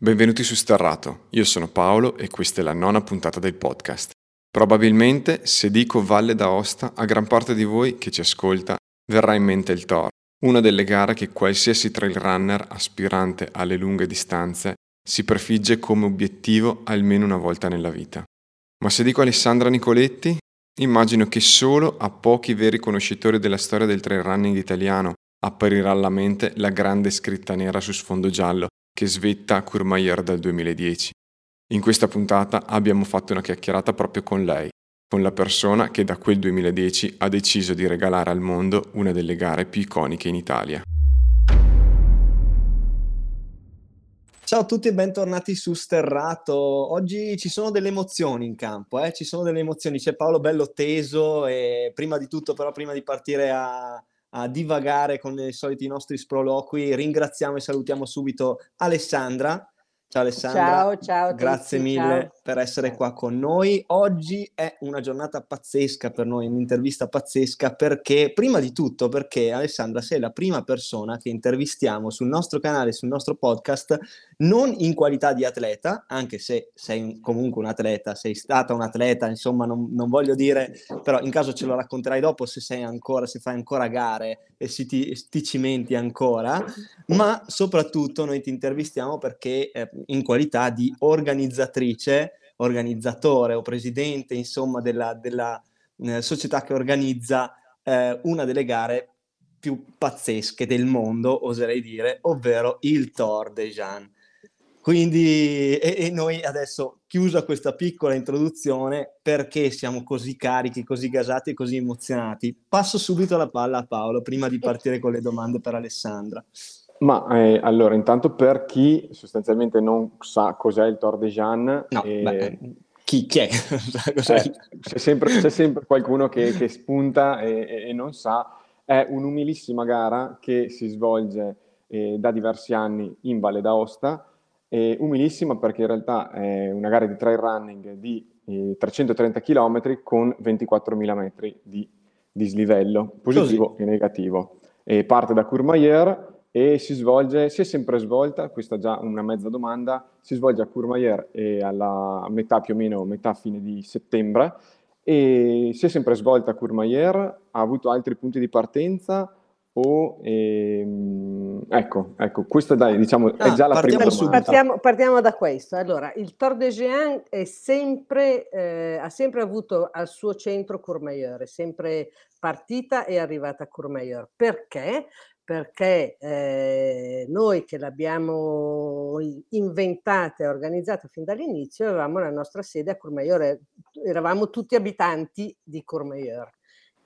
Benvenuti su Sterrato, io sono Paolo e questa è la nona puntata del podcast. Probabilmente, se dico Valle d'Aosta, a gran parte di voi che ci ascolta verrà in mente il Tor, una delle gare che qualsiasi trail runner aspirante alle lunghe distanze si prefigge come obiettivo almeno una volta nella vita. Ma se dico Alessandra Nicoletti, immagino che solo a pochi veri conoscitori della storia del trail running italiano apparirà alla mente la grande scritta nera su sfondo giallo che svetta Courmayeur dal 2010. In questa puntata abbiamo fatto una chiacchierata proprio con lei, con la persona che da quel 2010 ha deciso di regalare al mondo una delle gare più iconiche in Italia. Ciao a tutti e bentornati su Sterrato. Oggi ci sono delle emozioni in campo, eh? ci sono delle emozioni. C'è Paolo bello teso e prima di tutto, però, prima di partire a, a divagare con i soliti nostri sproloqui. Ringraziamo e salutiamo subito Alessandra. Ciao Alessandra. Ciao, ciao. Grazie tutti, mille ciao. per essere qua con noi. Oggi è una giornata pazzesca per noi, un'intervista pazzesca perché, prima di tutto, perché Alessandra sei la prima persona che intervistiamo sul nostro canale, sul nostro podcast, non in qualità di atleta, anche se sei comunque un atleta, sei stata un atleta, insomma, non, non voglio dire, però in caso ce lo racconterai dopo se sei ancora, se fai ancora gare e se ti, ti cimenti ancora, ma soprattutto noi ti intervistiamo perché eh, in qualità di organizzatrice, organizzatore o presidente, insomma, della, della eh, società che organizza eh, una delle gare più pazzesche del mondo, oserei dire, ovvero il Tour de Jean. Quindi, e, e, noi adesso, chiusa questa piccola introduzione, perché siamo così carichi, così gasati e così emozionati, passo subito la palla a Paolo prima di partire con le domande per Alessandra. Ma eh, allora, intanto per chi sostanzialmente non sa cos'è il Tour de Jean, no, eh, beh, chi, chi, è? eh, c'è, sempre, c'è, sempre, qualcuno che, che spunta e, e, non sa. È un'umilissima gara che si svolge eh, da diversi anni in Valle d'Aosta è umilissima perché in realtà è una gara di trail running di eh, 330 km con 24.000 metri di dislivello, positivo Così. e negativo. E parte da Courmayeur e si svolge, si è sempre svolta, questa è già una mezza domanda, si svolge a Courmayeur e alla metà più o meno, metà fine di settembre e si è sempre svolta a Courmayeur, ha avuto altri punti di partenza o ehm, ecco, ecco, questa dai, diciamo, è Ah, già la prima partiamo domanda. Partiamo, partiamo da questo. Allora, il Tour de Géant è sempre, eh, ha sempre avuto al suo centro Courmayeur, è sempre partita e arrivata a Courmayeur. Perché? Perché eh, noi che l'abbiamo inventata e organizzata fin dall'inizio avevamo la nostra sede a Courmayeur, eravamo tutti abitanti di Courmayeur.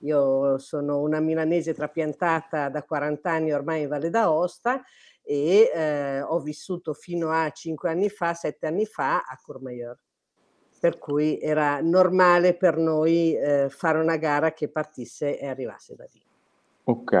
Io sono una milanese trapiantata da 40 anni ormai in Valle d'Aosta e eh, ho vissuto fino a 5 anni fa, 7 anni fa a Courmayeur. Per cui era normale per noi eh, fare una gara che partisse e arrivasse da lì. Ok.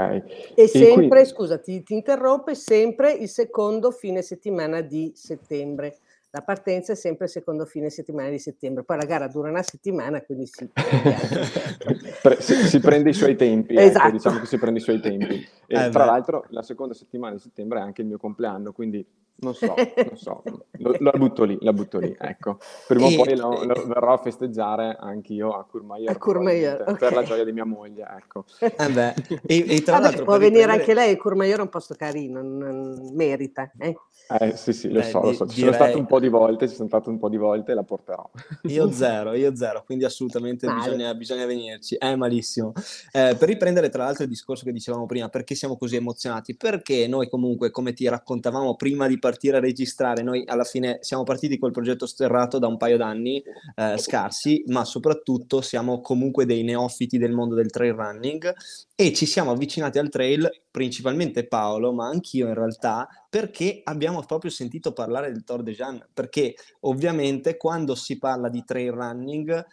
E sempre, quindi... scusa, ti, ti interrompe, sempre il secondo fine settimana di settembre la partenza è sempre secondo fine settimana di settembre, poi la gara dura una settimana, quindi si, si, si prende i suoi tempi, esatto. ecco, diciamo che si prende i suoi tempi. E eh tra beh. l'altro la seconda settimana di settembre è anche il mio compleanno, quindi non so, non so, lo, la butto lì, la butto lì, ecco. Prima o poi lo, lo, verrò a festeggiare anch'io a Courmayeur, a Courmayeur okay. per la gioia di mia moglie, ecco. Eh beh. E, e tra Vabbè, l'altro può venire riprendere... anche lei, Courmayeur è un posto carino, non, merita, eh? Eh, sì, sì, lo Beh, so, lo so. Ci direi... sono stato un po' di volte, ci sono stato un po' di volte e la porterò. Io zero, io zero, quindi assolutamente bisogna, bisogna, venirci. È malissimo. Eh, per riprendere tra l'altro il discorso che dicevamo prima, perché siamo così emozionati? Perché noi comunque, come ti raccontavamo prima di partire a registrare, noi alla fine siamo partiti col progetto Sterrato da un paio d'anni eh, scarsi, ma soprattutto siamo comunque dei neofiti del mondo del trail running e ci siamo avvicinati al trail, principalmente Paolo, ma anch'io in realtà, perché abbiamo proprio sentito parlare del Tour de Jean, perché ovviamente quando si parla di trail running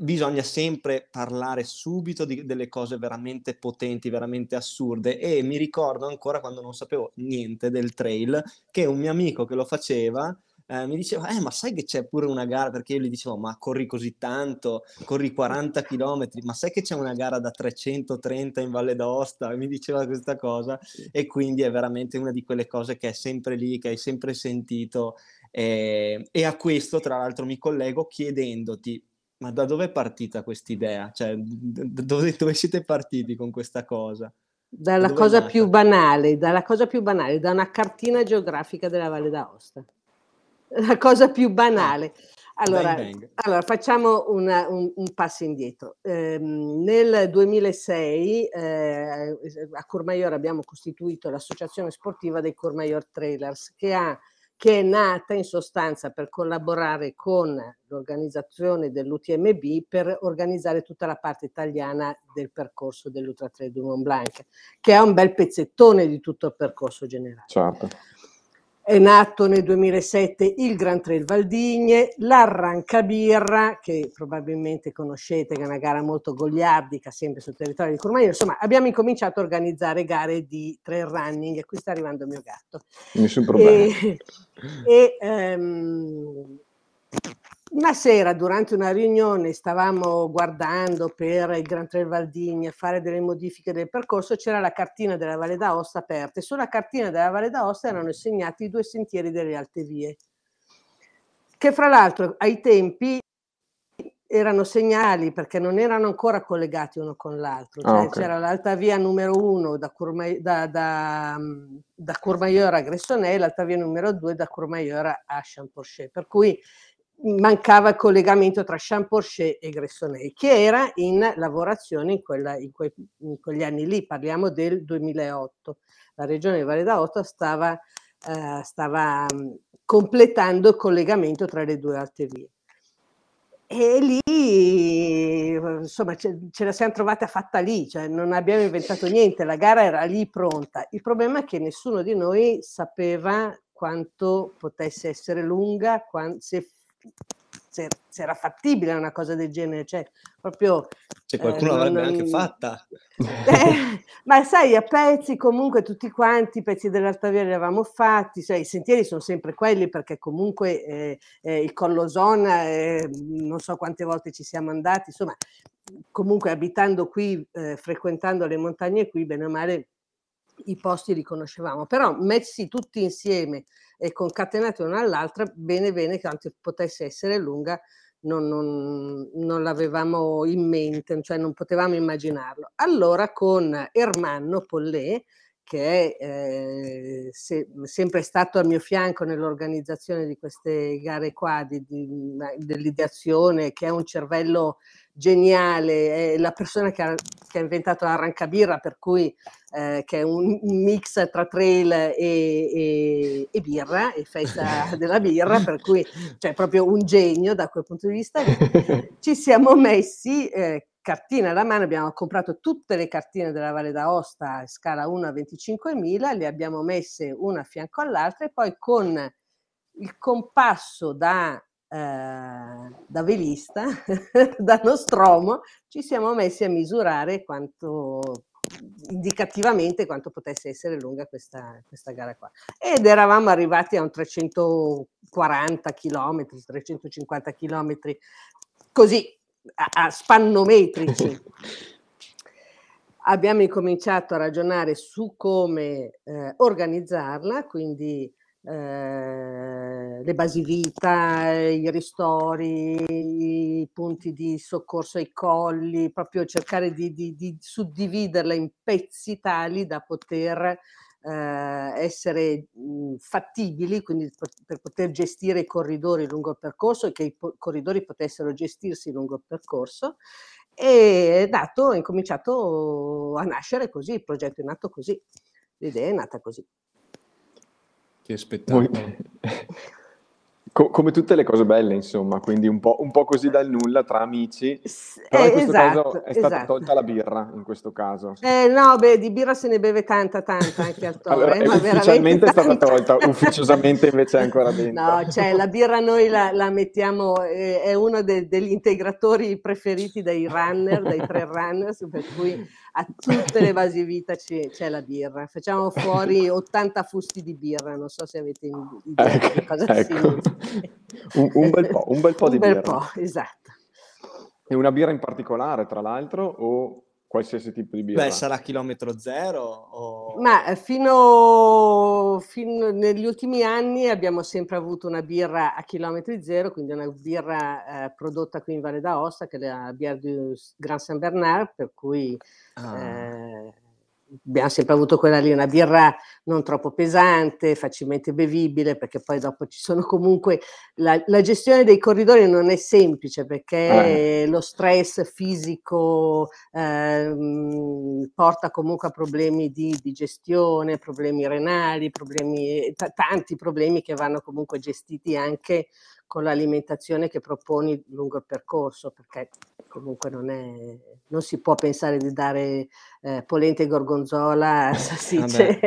bisogna sempre parlare subito di, delle cose veramente potenti, veramente assurde. E mi ricordo ancora quando non sapevo niente del trail che un mio amico che lo faceva eh, mi diceva, eh, ma sai che c'è pure una gara, perché io gli dicevo, ma corri così tanto, corri 40 km, ma sai che c'è una gara da 330 in Valle d'Aosta? Mi diceva questa cosa. E quindi è veramente una di quelle cose che è sempre lì, che hai sempre sentito. Eh, e a questo, tra l'altro, mi collego chiedendoti, ma da dove è partita questa idea? Cioè, dove, dove siete partiti con questa cosa? Dalla cosa più banale, dalla cosa più banale, da una cartina geografica della Valle d'Aosta. La cosa più banale. Allora, bang bang. allora facciamo una, un, un, passo indietro. Eh, nel 2006 eh, a Courmayeur abbiamo costituito l'associazione sportiva dei Courmayeur Trailers che ha che è nata in sostanza per collaborare con l'organizzazione dell'UTMB per organizzare tutta la parte italiana del percorso dell'Ultra Trail du Mont Blanc, che è un bel pezzettone di tutto il percorso generale. Certo. È nato nel 2007 il Gran Trail Valdigne, l'Arrancabirra, che probabilmente conoscete, che è una gara molto goliardica, sempre sul territorio di Courmayeur. Insomma, abbiamo incominciato a organizzare gare di trail running e qui sta arrivando il mio gatto. Nessun problema. E, e um, una sera, durante una riunione, stavamo guardando per il Gran Trail Valdigna fare delle modifiche del percorso, c'era la cartina della Valle d'Aosta aperta e sulla cartina della Valle d'Aosta erano segnati i due sentieri delle alte vie, che fra l'altro ai tempi erano segnali perché non erano ancora collegati uno con l'altro, cioè ah, okay. c'era l'alta via numero uno da, Courmayeur, da, da, da Courmayeur a Gressoney e l'alta via numero due da Courmayeur a Champorchet, per cui mancava il collegamento tra Champorchet e Gressoney, che era in lavorazione in, quella, in, que, in, quegli anni lì, parliamo del 2008. La regione Valle d'Aosta stava, eh, stava um, completando il collegamento tra le due alte vie. E lì, insomma, ce, ce, la siamo trovata fatta lì, cioè non abbiamo inventato niente, la gara era lì pronta. Il problema è che nessuno di noi sapeva quanto potesse essere lunga, se se, era fattibile una cosa del genere, cioè proprio... Se qualcuno eh, l'avrebbe non, anche fatta. Eh, ma sai, a pezzi comunque tutti quanti, i pezzi dell'Altavia li avevamo fatti, cioè, i sentieri sono sempre quelli perché comunque eh, eh, il Collo Zona, eh, non so quante volte ci siamo andati, insomma, comunque abitando qui, eh, frequentando le montagne qui, bene o male i posti li conoscevamo, però messi tutti insieme e concatenate una all'altra, bene bene quanto potesse essere lunga, non, non, non, l'avevamo in mente, cioè non potevamo immaginarlo. Allora con Ermanno Pollè, che è eh, se, sempre stato al mio fianco nell'organizzazione di queste gare qua, di, di, dell'ideazione, che ha un cervello geniale, è la persona che ha, che ha inventato l'arrancabirra, per cui eh, che è un, mix tra trail e, e, e, birra, e festa della birra, per cui cioè proprio un genio da quel punto di vista. Ci siamo messi eh, cartina alla mano, abbiamo comprato tutte le cartine della Valle d'Aosta, scala 1 a 25.000, le abbiamo messe una a fianco all'altra e poi con il compasso da eh, da velista, da Nostromo, ci siamo messi a misurare quanto indicativamente quanto potesse essere lunga questa, questa gara qua. Ed eravamo arrivati a un 340 km, 350 km, così a, a spannometrici. Abbiamo incominciato a ragionare su come eh, organizzarla, quindi eh, le basi vita, i ristori, i punti di soccorso ai colli, proprio cercare di, di, di suddividerla in pezzi tali da poter eh, essere mh, fattibili, quindi per poter gestire i corridori lungo il percorso e che i po- corridori potessero gestirsi lungo il percorso. E è nato, è incominciato a nascere così, il progetto è nato così, l'idea è nata così. Che spettacolo. Co- come tutte le cose belle, insomma, quindi un po', un po', così dal nulla tra amici. Però in questo esatto, caso è stata esatto. tolta la birra, in questo caso. Eh, no, beh, di birra se ne beve tanta, tanta anche al Tore. allora, ma ufficialmente è stata tolta, ufficiosamente invece è ancora dentro. No, cioè la birra noi la, la mettiamo, eh, è uno de- degli integratori preferiti dai runner, dai tre runners, per cui a tutte le basi vita c'è, c'è, la birra. Facciamo fuori 80 fusti di birra, non so se avete idea ecco, di cosa ecco. un, un, bel po', un bel po' un di bel birra. Po', esatto. E una birra in particolare, tra l'altro, o qualsiasi tipo di birra? Beh, sarà chilometro zero? O... Ma eh, fino, fino, negli ultimi anni abbiamo sempre avuto una birra a chilometri zero, quindi una birra eh, prodotta qui in Valle d'Aosta, che è la Bière du Grand Saint Bernard, per cui ah. eh, abbiamo sempre avuto quella lì, una birra non troppo pesante, facilmente bevibile, perché poi dopo ci sono comunque la, la gestione dei corridori non è semplice perché eh. lo stress fisico eh, porta comunque a problemi di, di gestione, problemi renali, problemi, t- tanti problemi che vanno comunque gestiti anche con l'alimentazione che proponi lungo il percorso, perché comunque non, è, non si può pensare di dare eh, polente e gorgonzola, salsicce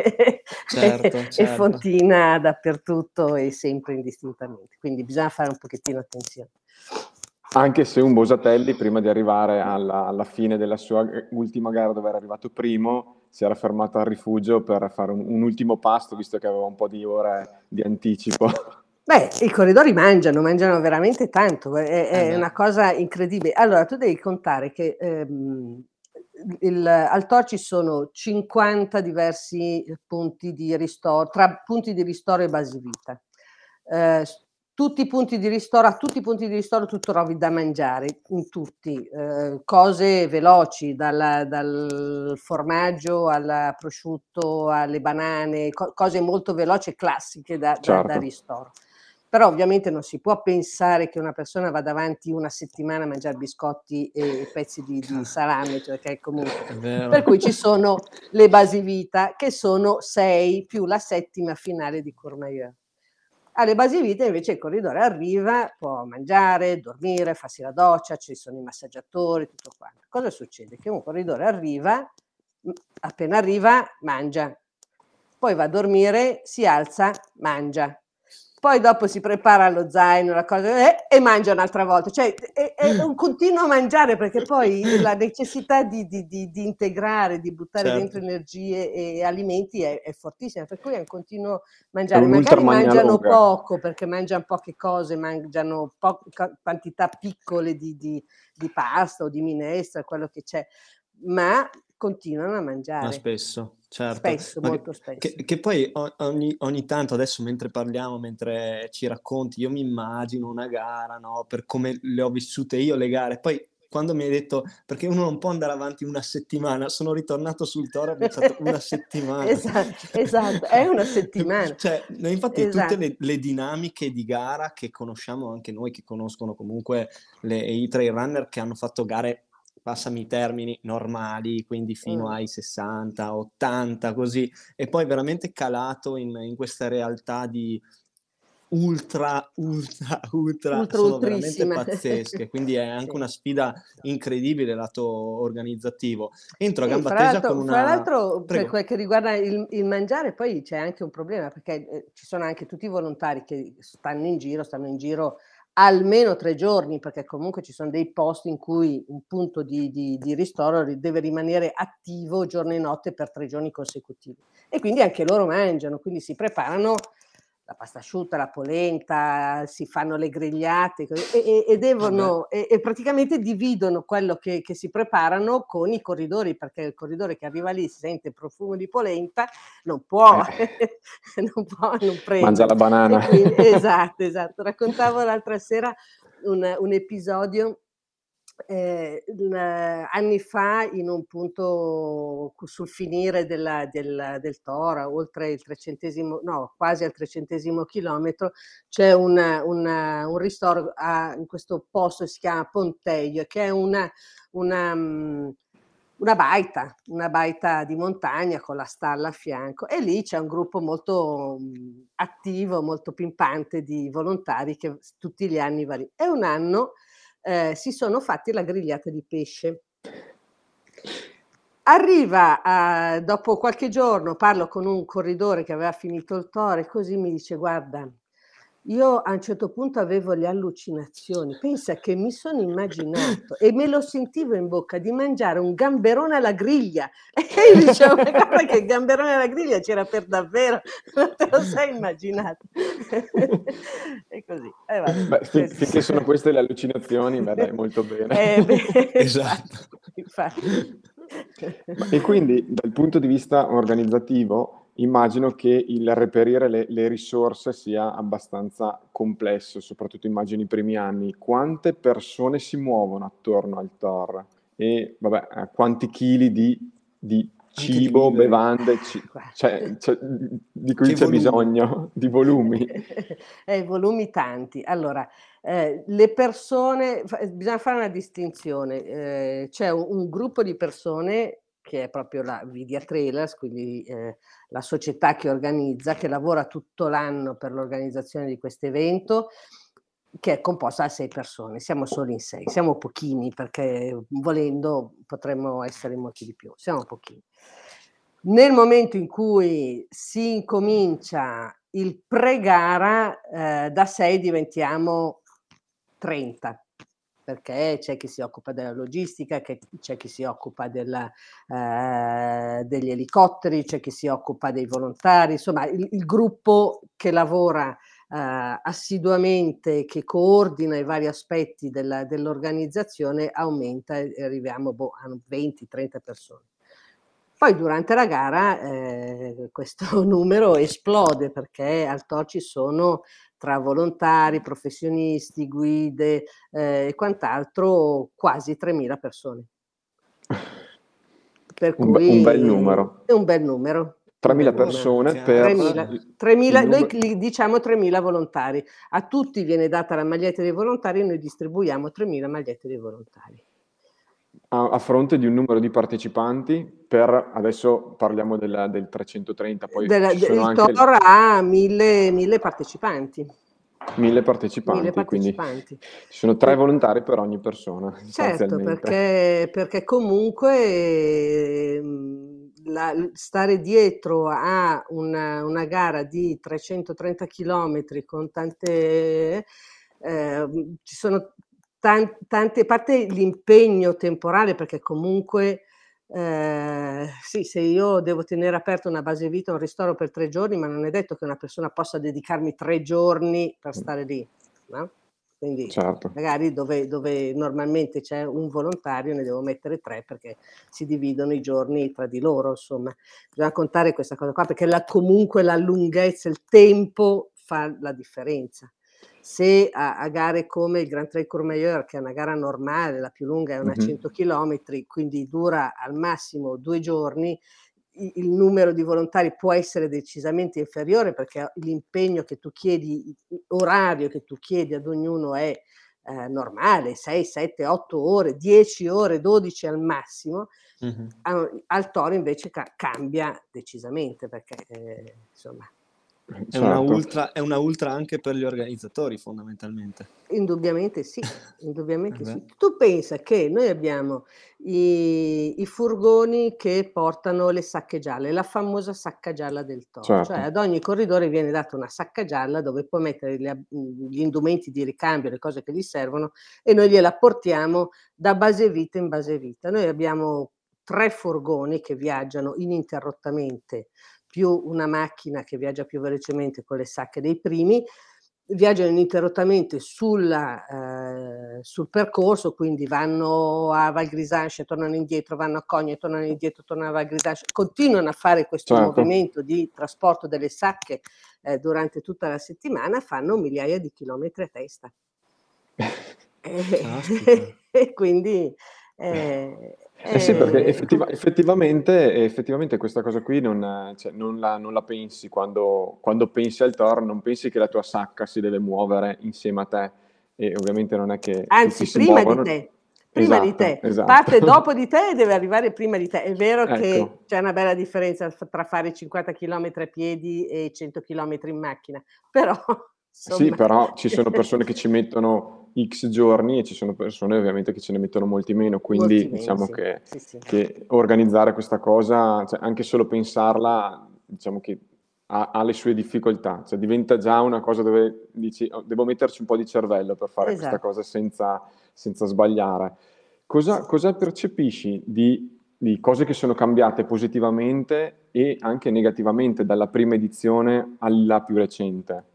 certo, e certo. fontina dappertutto e sempre indistintamente. Quindi bisogna fare un pochettino attenzione. Anche se un Bosatelli, prima di arrivare alla, alla, fine della sua ultima gara dove era arrivato primo, si era fermato al rifugio per fare un, un ultimo pasto, visto che aveva un po' di ore di anticipo. Beh, i corridori mangiano, mangiano veramente tanto, è, è una cosa incredibile. Allora, tu devi contare che ehm, il, al TOR ci sono 50 diversi punti di ristoro, tra punti di ristoro e base vita. Eh, tutti i punti di ristoro, a tutti i punti di ristoro tu trovi da mangiare, in tutti, eh, cose veloci, dal, dal, formaggio al prosciutto, alle banane, co- cose molto veloci e classiche da, certo. da, da certo. ristoro però ovviamente non si può pensare che una persona vada avanti una settimana a mangiare biscotti e pezzi di, di salame, cioè che comunque... Per cui ci sono le basi vita che sono sei più la settima finale di Courmayeur. Alle basi vita invece il corridore arriva, può mangiare, dormire, farsi la doccia, ci sono i massaggiatori, tutto quanto. Cosa succede? Che un corridore arriva, appena arriva, mangia, poi va a dormire, si alza, mangia, poi dopo si prepara lo zaino, la cosa, eh, e mangia un'altra volta. Cioè è, è, un continuo mangiare perché poi la necessità di, di, di, di integrare, di buttare certo. dentro energie e alimenti è, è, fortissima, per cui è un continuo mangiare. Magari mangiano lunga. poco perché mangiano poche cose, mangiano po- quantità piccole di, pasta o di minestra, quello che c'è, ma continuano a mangiare. Ma spesso. Certo, spesso, molto spesso. Che, che poi ogni, ogni, tanto, adesso mentre parliamo, mentre ci racconti, io mi immagino una gara, no? Per come le ho vissute io le gare. Poi quando mi hai detto, perché uno non può andare avanti una settimana, sono ritornato sul toro e ho pensato una settimana. esatto, esatto, è una settimana. cioè, infatti esatto. tutte le, le, dinamiche di gara che conosciamo anche noi, che conoscono comunque le, i trail runner che hanno fatto gare passami i termini, normali, quindi fino mm. ai 60, 80, così, e poi veramente calato in, in questa realtà di ultra, ultra, ultra, ultra sono veramente pazzesche, quindi è anche sì. una sfida incredibile lato organizzativo. Entro sì, a gamba tesa con una... Tra l'altro, Prego. per quel che riguarda il, il, mangiare, poi c'è anche un problema, perché eh, ci sono anche tutti i volontari che stanno in giro, stanno in giro almeno tre giorni, perché comunque ci sono dei posti in cui un punto di, di, di, ristoro deve rimanere attivo giorno e notte per tre giorni consecutivi. E quindi anche loro mangiano, quindi si preparano la pasta asciutta, la polenta, si fanno le grigliate e, e, e devono e, e, praticamente dividono quello che, che, si preparano con i corridori, perché il corridore che arriva lì si sente il profumo di polenta, non può, eh. non può non prendere. Mangia la banana. Quindi, esatto, esatto. Raccontavo l'altra sera un, un episodio eh, anni fa in un punto sul finire della, del, del Tora, oltre il trecentesimo, no, quasi al trecentesimo chilometro, c'è una, una, un ristoro a, in questo posto che si chiama Ponteio, che è una, una, mm, una baita, una baita di montagna con la stalla a fianco e lì c'è un gruppo molto mm, attivo, molto pimpante di volontari che tutti gli anni va lì. E un anno eh, si sono fatti la grigliata di pesce. Arriva a, dopo qualche giorno, parlo con un corridore che aveva finito il toro e così mi dice guarda, Io a un certo punto avevo le allucinazioni, pensa che mi sono immaginato e me lo sentivo in bocca di mangiare un gamberone alla griglia e io dicevo ma guarda che il gamberone alla griglia c'era per davvero, non te lo sei immaginato. e così. Eh, beh, fin- finché sono queste le allucinazioni, beh dai, molto bene. Eh, beh, esatto. Infatti. E quindi dal punto di vista organizzativo immagino che il reperire le, le, risorse sia abbastanza complesso, soprattutto immagino i primi anni. Quante persone si muovono attorno al Tor? E vabbè, quanti chili di, di cibo, bevande, ci, cioè, cioè, di cui c'è volumi. bisogno, di volumi. eh, volumi tanti. Allora, eh, le persone, bisogna fare una distinzione, eh, c'è un, un, gruppo di persone che è proprio la Vidia Trailers, quindi eh, la società che organizza, che lavora tutto l'anno per l'organizzazione di questo evento, che è composta da sei persone. Siamo solo in sei, siamo pochini perché volendo potremmo essere molti di più, siamo pochini. Nel momento in cui si incomincia il pre-gara, eh, da sei diventiamo 30 perché c'è chi si occupa della logistica, c'è chi si occupa della, eh, degli elicotteri, c'è chi si occupa dei volontari, insomma il, il gruppo che lavora eh, assiduamente, che coordina i vari aspetti della, dell'organizzazione aumenta e arriviamo boh, a 20-30 persone. Poi durante la gara eh, questo numero esplode perché al TOR ci sono tra volontari, professionisti, guide eh, e quant'altro, quasi 3.000 persone. Per un, cui, un bel numero. È un bel numero. 3.000 persone per 3.000, 3.000 noi diciamo 3.000 volontari. A tutti viene data la maglietta dei volontari e noi distribuiamo 3.000 magliette dei volontari. A, a, fronte di un numero di partecipanti per adesso parliamo della, del 330 poi della, il anche... Tor ha mille, mille partecipanti Mille partecipanti, Mille partecipanti. ci sono tre volontari per ogni persona. Certo, perché, perché comunque ehm, la, stare dietro a una, una, gara di 330 km con tante... Eh, ci sono tante, a parte l'impegno temporale, perché comunque eh, sì, se io devo tenere aperta una base vita, un ristoro per tre giorni, ma non è detto che una persona possa dedicarmi tre giorni per stare lì, no? Quindi certo. magari dove, dove, normalmente c'è un volontario ne devo mettere tre perché si dividono i giorni tra di loro, insomma. Bisogna contare questa cosa qua perché la, comunque la lunghezza, il tempo fa la differenza se a, a, gare come il Grand Trail Courmayeur, che è una gara normale, la più lunga è una mm-hmm. 100 km, quindi dura al massimo due giorni, il, il numero di volontari può essere decisamente inferiore perché l'impegno che tu chiedi, orario che tu chiedi ad ognuno è eh, normale, 6, 7, 8 ore, 10 ore, 12 al massimo. Mm-hmm. Al, al toro invece ca- cambia decisamente perché eh, insomma Certo. È, una certo. ultra, è, una ultra, anche per gli organizzatori, fondamentalmente. Indubbiamente sì, indubbiamente sì. Tu pensa che noi abbiamo i, i, furgoni che portano le sacche gialle, la famosa sacca gialla del toro. Certo. Cioè ad ogni corridore viene data una sacca gialla dove può mettere gli, gli indumenti di ricambio, le cose che gli servono e noi gliela portiamo da base vita in base vita. Noi abbiamo tre furgoni che viaggiano ininterrottamente più una macchina che viaggia più velocemente con le sacche dei primi, viaggiano ininterrottamente sulla, eh, sul percorso, quindi vanno a Val Grisanche, tornano indietro, vanno a Cogne, tornano indietro, tornano a Val Grisanche, continuano a fare questo certo. movimento di trasporto delle sacche eh, durante tutta la settimana, fanno migliaia di chilometri a testa. e, e quindi eh, eh sì, perché effettiva- effettivamente, effettivamente questa cosa qui non, cioè, non, la, non la pensi quando, quando pensi al Thor, non pensi che la tua sacca si deve muovere insieme a te e ovviamente non è che... Anzi, prima muovono... di te. Prima esatto, di te, esatto. parte dopo di te e deve arrivare prima di te. È vero ecco. che c'è una bella differenza tra fare 50 km a piedi e 100 km in macchina, però... Insomma... Sì, però ci sono persone che ci mettono X giorni e ci sono persone ovviamente che ce ne mettono molti meno, quindi molti diciamo meno, che, sì, sì. che, organizzare questa cosa, cioè anche solo pensarla, diciamo che ha, ha, le sue difficoltà, cioè diventa già una cosa dove dici oh, devo metterci un po' di cervello per fare esatto. questa cosa senza, senza sbagliare. Cosa, cosa percepisci di, di, cose che sono cambiate positivamente e anche negativamente dalla prima edizione alla più recente?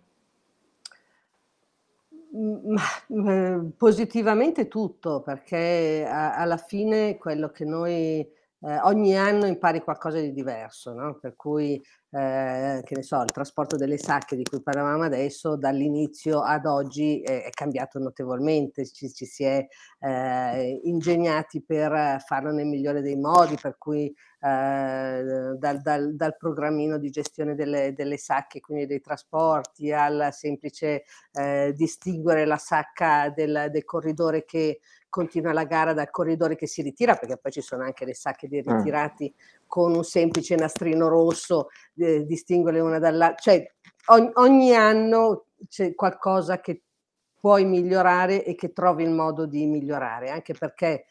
Ma, positivamente tutto, perché alla fine quello che noi eh, ogni anno impari qualcosa di diverso, no? per cui eh, che ne so, il trasporto delle sacche di cui parlavamo adesso, dall'inizio ad oggi è, è cambiato notevolmente, ci, ci si è eh, ingegnati per farlo nel migliore dei modi, per cui eh, dal, dal, dal, programmino di gestione delle, delle, sacche, quindi dei trasporti, al semplice eh, distinguere la sacca del, del corridore che continua la gara dal corridore che si ritira, perché poi ci sono anche le sacche dei ah. ritirati con un semplice nastrino rosso, eh, distinguere una dall'altra. Cioè, ogni, ogni anno c'è qualcosa che puoi migliorare e che trovi il modo di migliorare, anche perché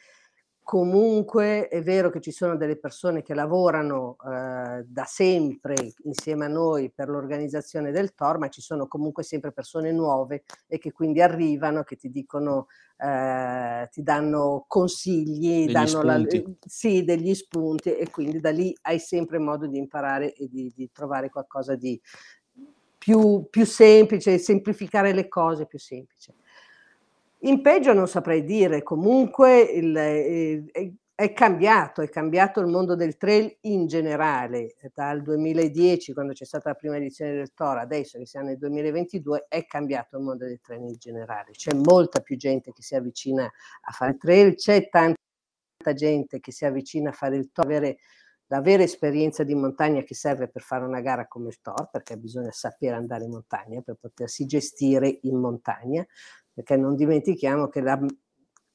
comunque è vero che ci sono delle persone che lavorano eh, da sempre insieme a noi per l'organizzazione del TOR, ma ci sono comunque sempre persone nuove e che quindi arrivano, che ti dicono, eh, ti danno consigli, degli danno la, sì, degli spunti e quindi da lì hai sempre modo di imparare e di, di trovare qualcosa di più, più semplice, semplificare le cose più semplice. In peggio non saprei dire, comunque il, eh, è cambiato, è cambiato il mondo del trail in generale, dal 2010 quando c'è stata la prima edizione del Tora, adesso che siamo nel 2022, è cambiato il mondo del trail in generale, c'è molta più gente che si avvicina a fare trail, c'è tanta gente che si avvicina a fare il Tor, avere la vera esperienza di montagna che serve per fare una gara come il Tor, perché bisogna sapere andare in montagna per potersi gestire in montagna, perché non dimentichiamo che la,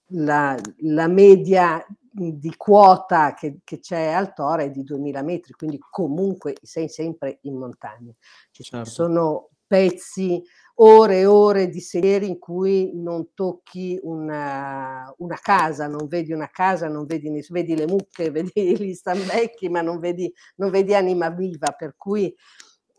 la, la media di quota che, che, c'è al Tora è di 2000 metri, quindi comunque sei sempre in montagna. Ci certo. sono pezzi, ore e ore di sentieri in cui non tocchi una, una, casa, non vedi una casa, non vedi, vedi le mucche, vedi gli stambecchi, ma non vedi, non vedi anima viva, per cui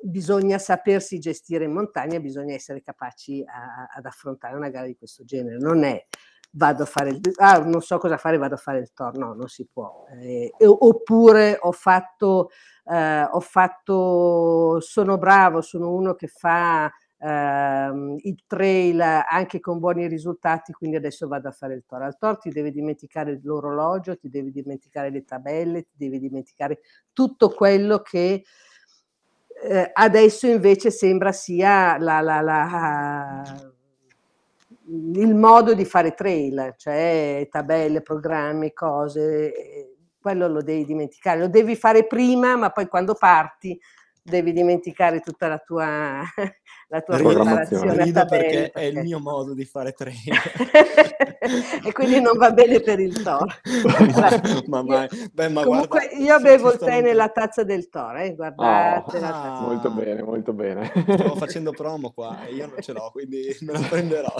bisogna sapersi gestire in montagna, bisogna essere capaci a, ad affrontare una gara di questo genere. Non è vado a fare il ah, non so cosa fare, vado a fare il tour, no, non si può. Eh, oppure ho fatto, eh, ho fatto, sono bravo, sono uno che fa Uh, il trail anche con buoni risultati, quindi adesso vado a fare il Tor. Al Tor ti devi dimenticare l'orologio, ti devi dimenticare le tabelle, ti devi dimenticare tutto quello che eh, adesso invece sembra sia la, la, la, il modo di fare trail, cioè tabelle, programmi, cose, quello lo devi dimenticare, lo devi fare prima, ma poi quando parti devi dimenticare tutta la tua, la tua preparazione. Rido perché, perché, è il mio modo di fare training. e quindi non va bene per il toro. ma, ma, beh, ma Comunque guarda, io bevo il tè nella tazza del toro, eh? guardate. Oh, ah, molto bene, molto bene. Stavo facendo promo qua e io non ce l'ho, quindi me la prenderò.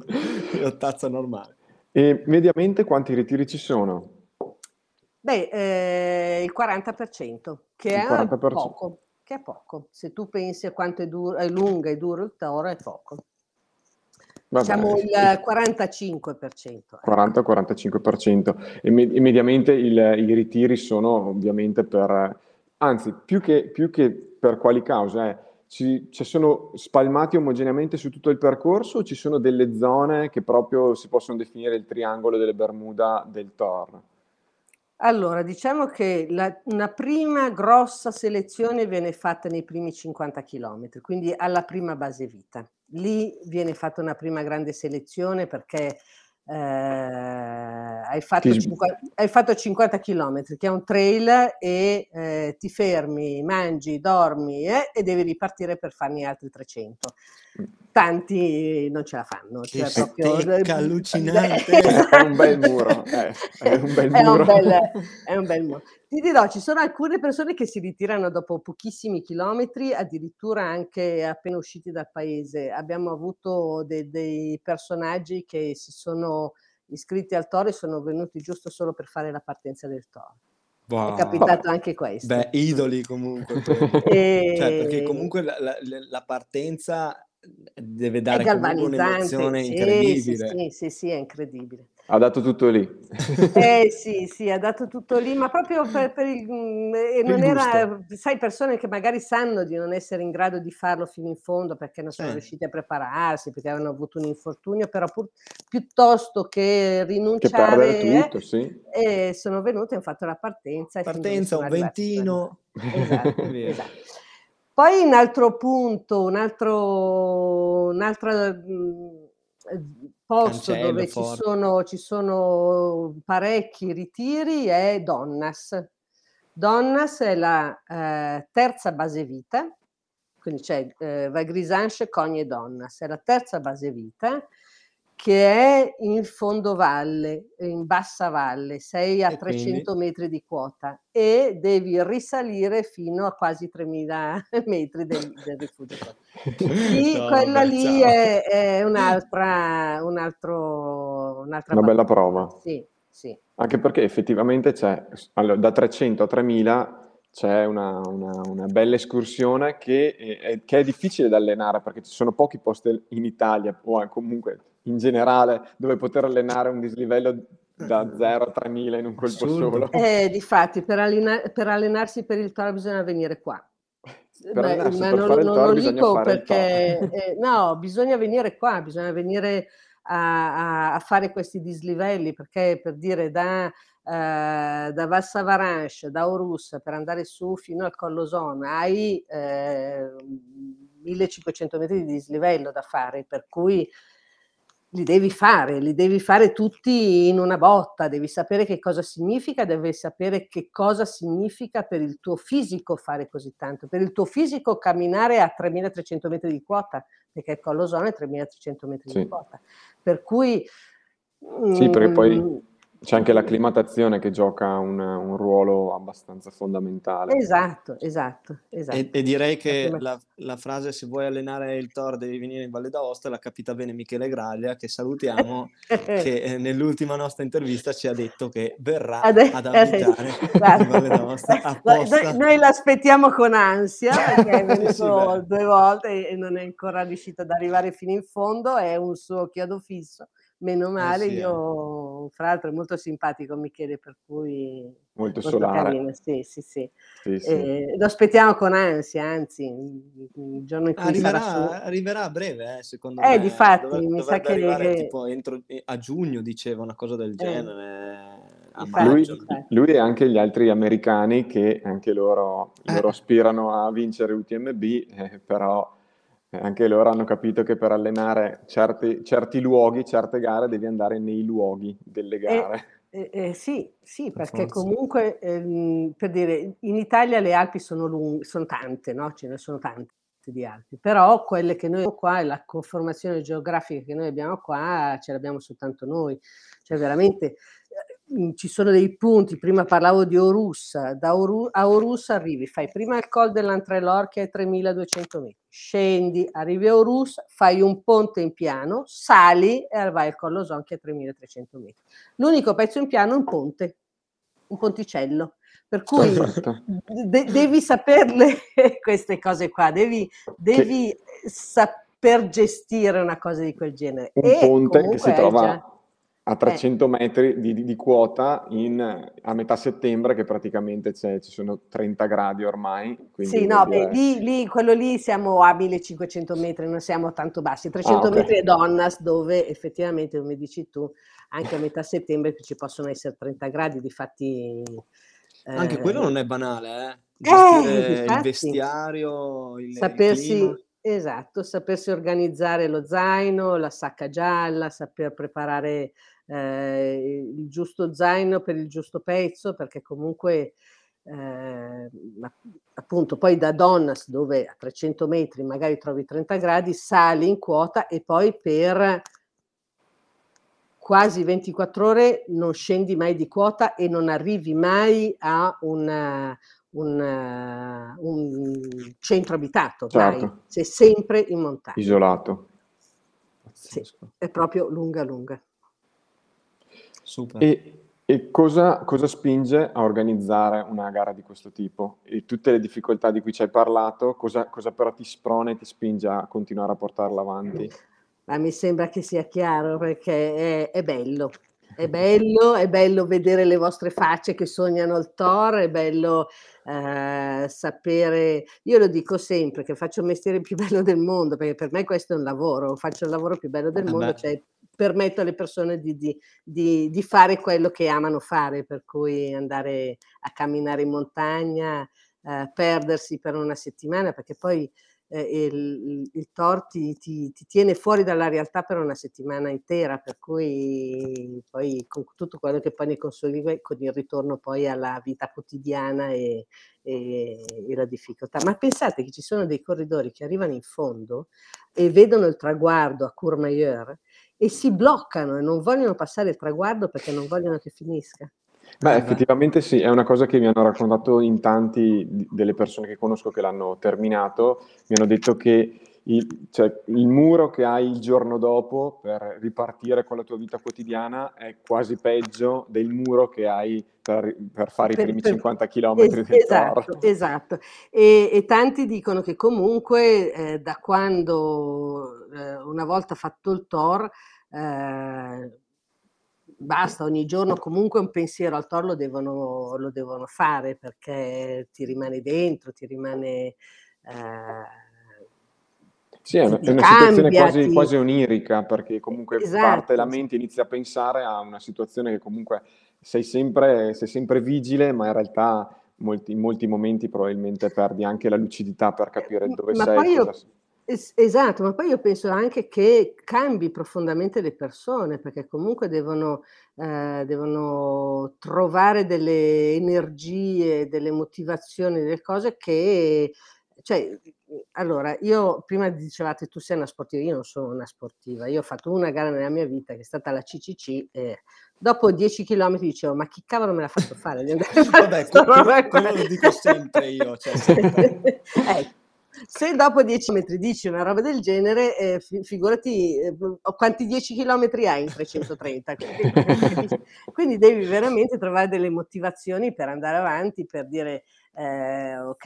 io tazza normale. E mediamente quanti ritiri ci sono? Beh, eh, il 40%, che il è 40%. poco che è poco. Se tu pensi a quanto è, duro, è lunga e duro il toro, è poco. Vabbè, diciamo il 45%. 40-45%. Eh. E, med- e mediamente il, i ritiri sono ovviamente per, anzi, più che, più che per quali cause, eh, ci, ci, sono spalmati omogeneamente su tutto il percorso o ci sono delle zone che proprio si possono definire il triangolo delle Bermuda del Tor? Allora, diciamo che la una prima grossa selezione viene fatta nei primi 50 chilometri, quindi alla prima base vita. Lì viene fatta una prima grande selezione perché eh, hai, fatto Ti... 50, hai, fatto 50, km, che è un trail e eh, ti fermi, mangi, dormi eh, e devi ripartire per farne altri 300. Tanti non ce la fanno. Che cioè proprio... allucinante! è un bel muro. Eh, è un bel è muro. Un bel, è un bel muro. Ti dirò, ci sono alcune persone che si ritirano dopo pochissimi chilometri, addirittura anche appena usciti dal paese. Abbiamo avuto de- dei personaggi che si sono iscritti al Toro e sono venuti giusto solo per fare la partenza del Toro. Wow. È capitato anche questo. Beh, idoli comunque. e... cioè, perché comunque la, la, la partenza deve dare un'emozione sì, incredibile. Sì, sì, sì, è incredibile. Ha dato tutto lì. Eh sì, sì, ha dato tutto lì, ma proprio per, per il... Mm, e non era, sai, persone che magari sanno di non essere in grado di farlo fino in fondo perché non sono sì. riusciti a prepararsi, perché avevano avuto un infortunio, però pur, piuttosto che rinunciare... Che tutto, sì. eh, sono venuti e hanno fatto la partenza. Partenza, un ventino. Esatto, esatto. Poi un altro punto, un altro, un'altra mm, posto Cancello, dove ci sono, ci sono, parecchi ritiri è Donnas. Donnas è la eh, terza base vita, quindi c'è eh, Vagrisanche, Cogne e Donnas, è la terza base vita che è in fondovalle, in bassa valle, sei a e 300 quindi? metri di quota e devi risalire fino a quasi 3000 metri del, del rifugio. Lì, no, quella beh, lì è, è, un'altra, un altro, un'altra una bella prova. Sì, sì. Anche perché effettivamente c'è, allora, da 300 a 3000 c'è una, una, una, bella escursione che è, che è, difficile da allenare perché ci sono pochi posti in Italia o comunque in generale dove poter allenare un dislivello da 0 a 3000 in un colpo Assurdo. solo. Eh, difatti, per, allena- per allenarsi per il Toro bisogna venire qua. Beh, ma non, non lo dico perché eh, no, bisogna venire qua, bisogna venire a, a, a, fare questi dislivelli perché per dire da, eh, da Vassa Varanche, da Orus per andare su fino al Collo Zona hai eh, 1500 metri di dislivello da fare, per cui li devi fare, li devi fare tutti in una botta, devi sapere che cosa significa, devi sapere che cosa significa per il tuo fisico fare così tanto, per il tuo fisico camminare a 3300 metri di quota, perché il collo zona è 3300 metri sì. di quota. Per cui... Sì, perché poi mm, c'è anche l'acclimatazione che gioca un, un, ruolo abbastanza fondamentale. Esatto, esatto. esatto. E, e, direi che la, la, frase se vuoi allenare il Tor devi venire in Valle d'Aosta l'ha capita bene Michele Graglia, che salutiamo, che eh, nell'ultima nostra intervista ci ha detto che verrà Ade- ad abitare esatto. in Valle d'Aosta apposta. Noi, l'aspettiamo con ansia perché è venuto sì, due volte e non è ancora riuscito ad arrivare fino in fondo, è un suo chiodo fisso meno eh, male, eh sì, io eh. Fra l'altro è molto simpatico Michele, per cui molto, molto solare. Carino. Sì, sì, sì. sì, sì. Eh, lo aspettiamo con ansia, anzi, il giorno in cui arriverà, sarà su... arriverà a breve, eh, secondo eh, me. Difatti, dovrebbe, mi sa che... arrivare tipo entro, a giugno, diceva una cosa del eh. genere. Lui, lui, e anche gli altri americani che anche loro, loro aspirano a vincere UTMB, però anche loro hanno capito che per allenare certi, certi luoghi, certe gare, devi andare nei luoghi delle gare. Eh, eh, sì, sì, perché Forza. comunque, ehm, per dire, in Italia le Alpi sono, lunghe, sono tante, no? Ce ne sono tante di Alpi, però quelle che noi abbiamo qua e la conformazione geografica che noi abbiamo qua ce l'abbiamo soltanto noi. Cioè veramente ci sono dei punti, prima parlavo di Orussa, da Oru, a Orussa arrivi, fai prima il col dell'Antrelor che è 3200 metri, scendi, arrivi a Orussa, fai un ponte in piano, sali e vai al Collo Son che è 3300 metri. L'unico pezzo in piano è un ponte, un ponticello. Per cui de- devi saperle queste cose qua, devi, devi saper gestire una cosa di quel genere. Un e ponte che si trova già a 300 eh. metri di, di, di quota in, a metà settembre, che praticamente ci sono 30 gradi ormai. Sì, no, beh, lì, lì, quello lì siamo a 1500 metri, non siamo tanto bassi. 300 ah, okay. metri è Donnas, dove effettivamente, come dici tu, anche a metà settembre ci possono essere 30 gradi, difatti... Eh, anche quello non è banale, eh? Gestire eh, il vestiario, il, sapersi... Il Esatto, sapersi organizzare lo zaino, la sacca gialla, saper preparare eh, il giusto zaino per il giusto pezzo, perché comunque eh, appunto poi da Donnas dove a 300 metri magari trovi 30 gradi, sali in quota e poi per quasi 24 ore non scendi mai di quota e non arrivi mai a un, un, un centro abitato, certo. sei sempre in montagna. Isolato. Sì, è proprio lunga lunga. Super. E E cosa, cosa, spinge a organizzare una gara di questo tipo? E tutte le difficoltà di cui ci hai parlato, cosa, cosa però ti sprona e ti spinge a continuare a portarla avanti? Ma mi sembra che sia chiaro perché è, è bello, è bello, è bello vedere le vostre facce che sognano il Thor, è bello eh, sapere, io lo dico sempre che faccio il mestiere più bello del mondo, perché per me questo è un lavoro, faccio il lavoro più bello del eh mondo, cioè permetto alle persone di, di, di, di, fare quello che amano fare, per cui andare a camminare in montagna, eh, perdersi per una settimana, perché poi eh, il, il Tor ti, ti, ti, tiene fuori dalla realtà per una settimana intera, per cui poi con tutto quello che poi ne consegue con il ritorno poi alla vita quotidiana e, e, e la difficoltà. Ma pensate che ci sono dei corridori che arrivano in fondo e vedono il traguardo a Courmayeur e si bloccano e non vogliono passare il traguardo perché non vogliono che finisca. Beh, effettivamente sì, è una cosa che mi hanno raccontato in tanti delle persone che conosco che l'hanno terminato, mi hanno detto che il, cioè, il, muro che hai il giorno dopo per ripartire con la tua vita quotidiana è quasi peggio del muro che hai per, per fare per, i primi per, 50 km es, del esatto, Tor. Esatto, e, e, tanti dicono che comunque eh, da quando eh, una volta fatto il Tor, eh, basta, ogni giorno comunque un pensiero al Tor lo devono, lo devono fare perché ti rimane dentro, ti rimane... Eh, sì, è una, è una situazione quasi, quasi, onirica perché comunque esatto. parte la mente, inizia a pensare a una situazione che comunque sei sempre, sei sempre vigile, ma in realtà molti, in molti momenti probabilmente perdi anche la lucidità per capire dove ma sei. Poi io, es- esatto, ma poi io penso anche che cambi profondamente le persone perché comunque devono, eh, devono trovare delle energie, delle motivazioni, delle cose che cioè, allora, io prima dicevate tu sei una sportiva, io non sono una sportiva, io ho fatto una gara nella mia vita che è stata la CCC e dopo 10 km dicevo ma chi cavolo me l'ha fatto fare? Vabbè, quello, quello lo dico sempre io. Cioè, sempre. Se dopo 10 metri dici una roba del genere, eh, figurati eh, quanti 10 km hai in 330. Quindi devi veramente trovare delle motivazioni per andare avanti, per dire eh, ok,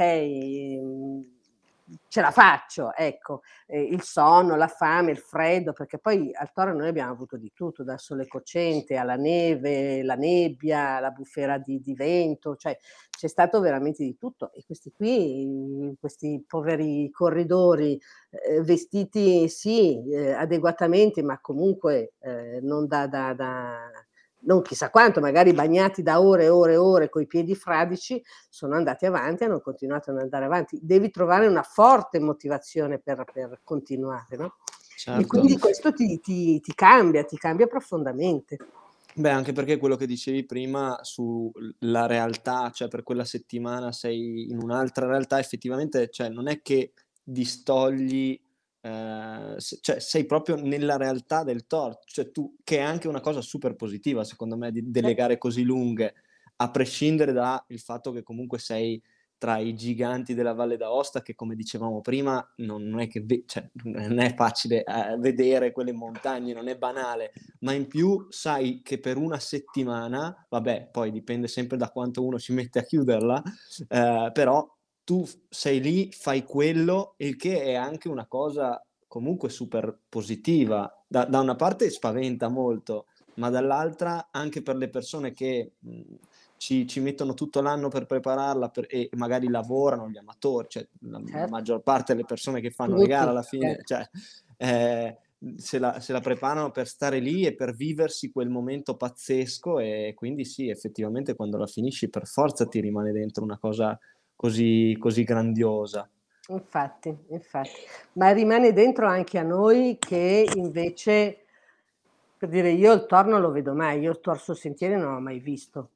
ce la faccio, ecco, eh, il sonno, la fame, il freddo, perché poi al Toro noi abbiamo avuto di tutto, dal sole cocente alla neve, la nebbia, la bufera di, di vento, cioè c'è stato veramente di tutto. E questi qui, questi poveri corridori eh, vestiti sì, eh, adeguatamente, ma comunque eh, non da, da, da non chissà quanto, magari bagnati da ore e ore e ore con i piedi fradici, sono andati avanti hanno continuato ad andare avanti. Devi trovare una forte motivazione per, per continuare, no? Certo. E quindi questo ti, ti, ti cambia, ti cambia profondamente. Beh, anche perché quello che dicevi prima sulla realtà, cioè per quella settimana sei in un'altra realtà, effettivamente, cioè non è che distogli eh, cioè sei proprio nella realtà del Thor, cioè tu, che è anche una cosa super positiva secondo me di delle gare così lunghe, a prescindere dal fatto che comunque sei tra i giganti della Valle d'Aosta che come dicevamo prima non, non è, che ve- cioè, non è facile eh, vedere quelle montagne, non è banale, ma in più sai che per una settimana, vabbè poi dipende sempre da quanto uno ci mette a chiuderla, eh, però tu sei lì, fai quello, il che è anche una cosa comunque super positiva. Da, da una parte spaventa molto, ma dall'altra anche per le persone che mh, ci, ci, mettono tutto l'anno per prepararla per, e magari lavorano, gli amatori, cioè la, certo. la maggior parte delle persone che fanno le gare alla fine, certo. cioè, eh, se, la, se la preparano per stare lì e per viversi quel momento pazzesco e quindi sì, effettivamente quando la finisci per forza ti rimane dentro una cosa così, così grandiosa. Infatti, infatti, ma rimane dentro anche a noi che invece, per dire, io il torno lo vedo mai, io il torso sentieri non l'ho mai visto,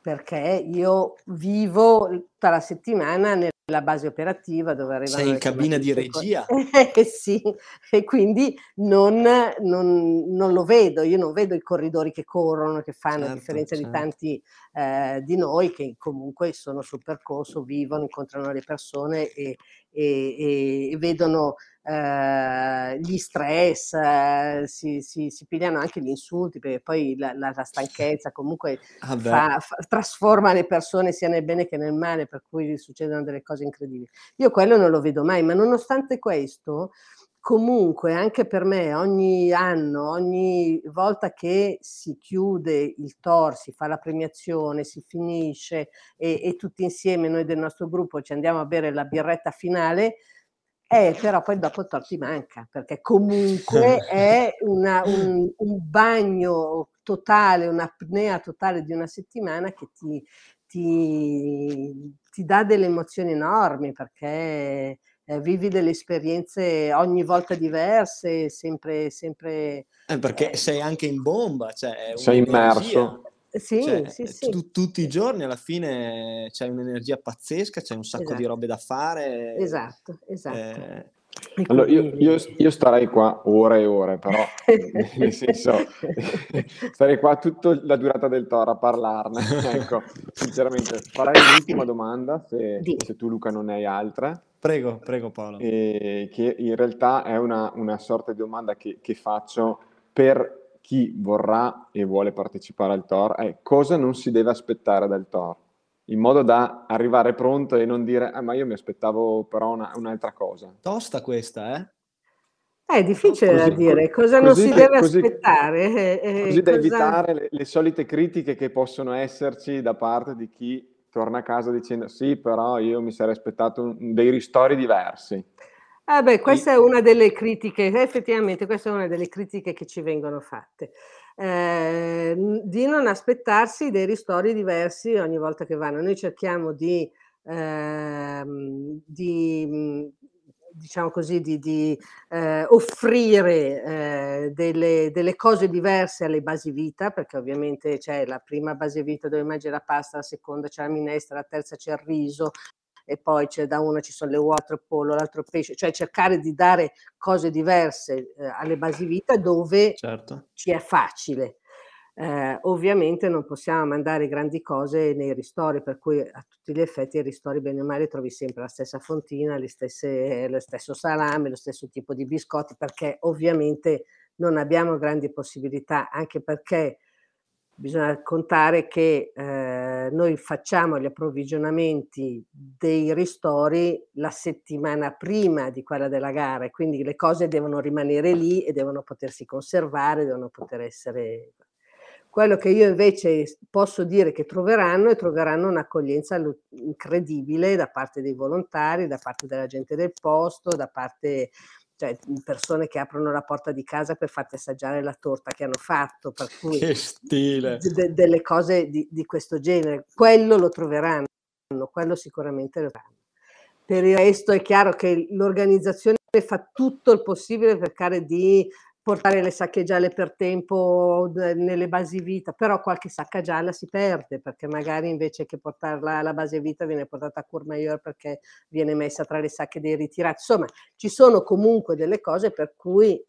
perché io vivo tutta la settimana nel la base operativa dove arrivano... Sei in cabina di regia? Eh sì, e quindi non, non, non, lo vedo, io non vedo i corridori che corrono, che fanno, certo, a differenza certo. di tanti eh, di noi che comunque sono sul percorso, vivono, incontrano le persone e, e, e vedono eh, gli stress, eh, si, si, si, pigliano anche gli insulti, perché poi la, la, la stanchezza comunque ah fa, fa, trasforma le persone sia nel bene che nel male, per cui succedono delle cose incredibili. Io quello non lo vedo mai, ma nonostante questo, comunque anche per me ogni anno, ogni volta che si chiude il TOR, si fa la premiazione, si finisce e, e tutti insieme noi del nostro gruppo ci andiamo a bere la birretta finale, eh, però poi dopo il torto ti manca, perché comunque è una, un, un, bagno totale, un'apnea totale di una settimana che ti, ti, ti dà delle emozioni enormi, perché eh, vivi delle esperienze ogni volta diverse, sempre... sempre eh, perché eh, sei anche in bomba, cioè... Sei immerso. Sì, cioè, sì, sì. Tu, tutti i giorni alla fine c'è un'energia pazzesca, c'è un sacco esatto. di robe da fare. Esatto, esatto. Eh, allora, io, io, io, starei qua ore e ore, però, nel senso, starei qua tutta la durata del toro a parlarne. ecco, sinceramente, farei l'ultima domanda, se, se, tu Luca non hai altre. Prego, prego Paolo. E, che in realtà è una, una sorta di domanda che, che faccio per chi vorrà e vuole partecipare al TOR è cosa non si deve aspettare dal TOR, in modo da arrivare pronto e non dire, ah, ma io mi aspettavo però una, un'altra cosa. Tosta questa, eh? È difficile così, da dire, cosa non si deve così, aspettare. Eh, eh così cosa... da evitare le, le, solite critiche che possono esserci da parte di chi torna a casa dicendo sì, però io mi sarei aspettato un, dei ristori diversi. Ah beh, questa è una delle critiche, effettivamente questa è una delle critiche che ci vengono fatte. Eh, di non aspettarsi dei ristori diversi ogni volta che vanno. Noi cerchiamo di, eh, di diciamo così, di, di eh, offrire eh, delle, delle, cose diverse alle basi vita, perché ovviamente c'è la prima base vita dove mangi la pasta, la seconda c'è la minestra, la terza c'è il riso, e poi c'è da una ci sono le uova, il pollo, l'altro pesce, cioè cercare di dare cose diverse eh, alle basi vita dove certo. ci è facile. Eh, ovviamente non possiamo mandare grandi cose nei ristori, per cui a tutti gli effetti i ristori bene o male trovi sempre la stessa fontina, stesse, lo stesso salame, lo stesso tipo di biscotti, perché ovviamente non abbiamo grandi possibilità, anche perché bisogna contare che eh, noi facciamo gli approvvigionamenti dei ristori la settimana prima di quella della gara, quindi le cose devono rimanere lì e devono potersi conservare, devono poter essere... Quello che io invece posso dire che troveranno è troveranno un'accoglienza incredibile da parte dei volontari, da parte della gente del posto, da parte cioè persone che aprono la porta di casa per farti assaggiare la torta che hanno fatto, per cui che stile. De- delle cose di, di, questo genere, quello lo troveranno, quello sicuramente lo troveranno. Per il resto è chiaro che l'organizzazione fa tutto il possibile per cercare di portare le sacche gialle per tempo nelle basi vita, però qualche sacca gialla si perde perché magari invece che portarla alla base vita viene portata a Courmayeur perché viene messa tra le sacche dei ritirati. Insomma, ci sono comunque delle cose per cui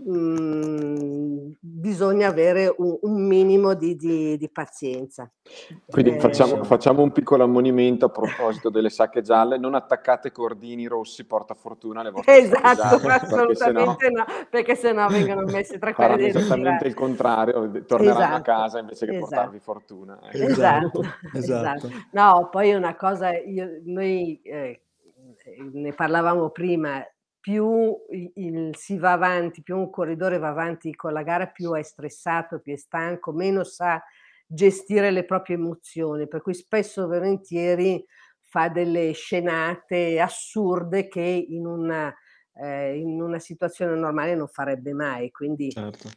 Mhmm, bisogna avere un, un minimo di, di, di, pazienza. Quindi eh, facciamo, facciamo, un piccolo ammonimento a proposito delle sacche gialle, non attaccate cordini rossi porta fortuna alle vostre esatto, gialle, assolutamente perché no, perché sennò vengono messe tra quelle dei esattamente il contrario, torneranno esatto, a casa invece che esatto. portarvi fortuna. Ecco. Esatto, esatto, No, poi una cosa, io, noi eh, ne parlavamo prima, più il, si va avanti, più un corridore va avanti con la gara, più è stressato, più è stanco, meno sa gestire le proprie emozioni, per cui spesso volentieri fa delle scenate assurde che in una, eh, in una situazione normale non farebbe mai. Quindi certo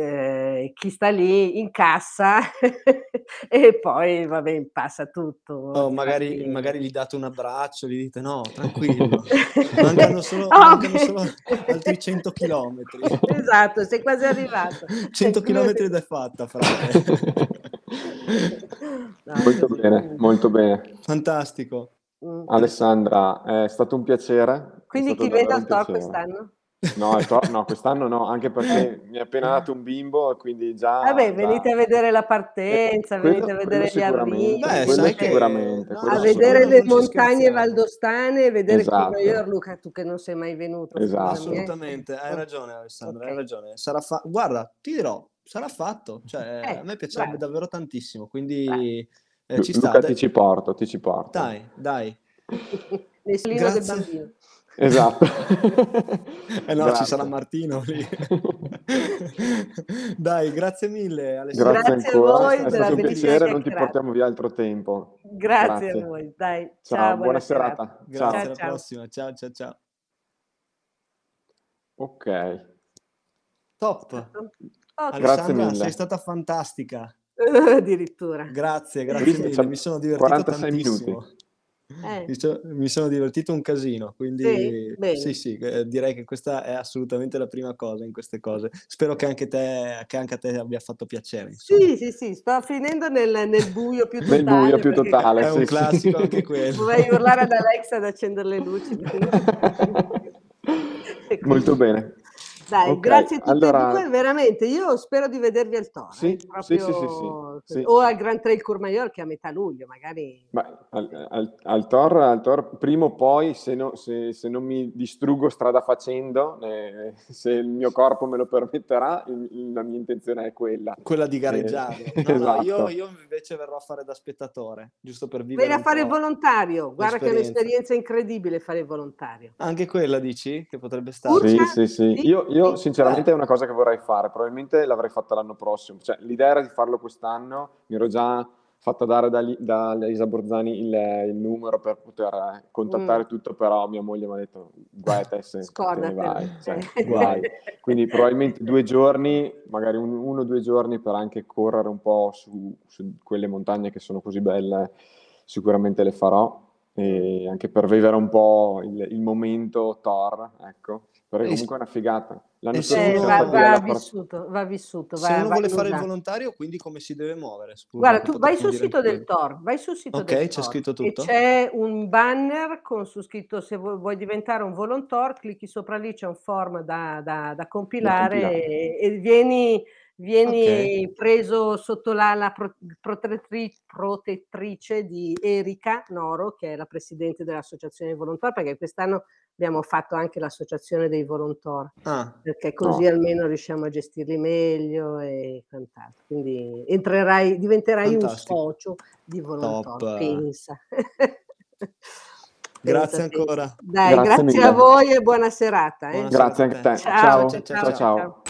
eh, chi sta lì incassa e poi vabbè passa tutto. Oh, magari, magari, gli date un abbraccio, gli dite no, tranquillo, mancano solo, oh, mancano solo altri 100 chilometri. Esatto, sei quasi arrivato. 100 chilometri ed è fatta, frate. molto bene, molto bene. Fantastico. Mm. Alessandra, è stato un piacere. Quindi chi vede al Tor quest'anno? No, tor- no, quest'anno no, anche perché mi ha appena dato un bimbo, quindi già... Vabbè, venite a vedere la partenza, eh, venite a vedere gli arrivi, Beh, sai sicuramente. a vedere le montagne valdostane, vedere esatto. come Luca, tu che non sei mai venuto. Esatto. Assolutamente, hai ragione Alessandra, okay. hai ragione. Sarà fa- Guarda, ti dirò, sarà fatto, cioè, eh, a me piacerebbe bravo. davvero tantissimo, quindi eh, ci Luca, sta. ti ci porto, ti ci porto. Dai, dai. Bambino. Esatto. eh no, grazie. ci sarà Martino lì. Dai, grazie mille Alessandro. Grazie, grazie a voi, è stato un piacere, non ti portiamo via altro tempo. Grazie, grazie. a voi, dai. Ciao, ciao buona, buona serata. serata. Grazie, ciao. alla ciao. prossima. Ciao, ciao, ciao. Ok. Top. Okay. Grazie mille. sei stata fantastica. Addirittura. Grazie, grazie mille. Mi sono divertito 46 tantissimo. minuti. Eh. Mi, so, mi, sono divertito un casino, quindi sì, sì, sì eh, direi che questa è assolutamente la prima cosa in queste cose. Spero che anche, te, che anche a te abbia fatto piacere. Insomma. Sì, sì, sì, sto finendo nel, nel buio più totale. nel buio più totale, È un classico anche quello. Vorrei urlare ad Alexa ad accendere le luci. Molto bene. Dai, okay. grazie a tutti allora... e due, veramente. Io spero di vedervi al Toro. Sì, proprio... sì, sì, sì, sì, O al Grand Trail Courmayeur che è a metà luglio, magari. Beh, al, al, al, Tor, al Tor, prima o poi, se, no, se, se, non mi distruggo strada facendo, eh, se il mio corpo me lo permetterà, il, la mia intenzione è quella. Quella di gareggiare. Eh, no, esatto. no, io, io, invece verrò a fare da spettatore, giusto per vivere Vieni a fare il volontario. Guarda che è un'esperienza incredibile fare il volontario. Anche quella, dici? Che potrebbe stare? Sì, sì, sì. Io, io io sinceramente è una cosa che vorrei fare, probabilmente l'avrei fatta l'anno prossimo, cioè l'idea era di farlo quest'anno, mi ero già fatta dare da, da Elisa Borzani il, il, numero per poter eh, contattare mm. tutto, però mia moglie mi ha detto guai a te se te ne vai, cioè, guai. Quindi probabilmente due giorni, magari un, uno o due giorni per anche correre un po' su, su quelle montagne che sono così belle, sicuramente le farò. E anche per vivere un po' il, il momento Thor, ecco, perché comunque è una figata. L'anno scorso va, va, vissuto, va vissuto. Se uno vuole fare il volontario, quindi come si deve muovere? Scusa, Guarda, tu vai sul sito del Tor, vai sul sito okay, del c'è scritto tutto. E c'è un banner con su scritto se vuoi diventare un volontor, clicchi sopra lì, c'è un form da, da, da compilare, da compilare. E, e vieni vieni okay. preso sotto l'ala pro, protettrice di Erika Noro, che è la presidente dell'associazione dei volontori, perché quest'anno abbiamo fatto anche l'associazione dei volontori, ah. perché così oh. almeno riusciamo a gestirli meglio e quant'altro. Quindi entrerai, diventerai Fantastico. un socio di volontori, pensa. Grazie ancora. Dai, grazie, grazie a voi e buona serata. Eh. Buona grazie serata. a te. ciao, ciao. ciao. ciao. ciao.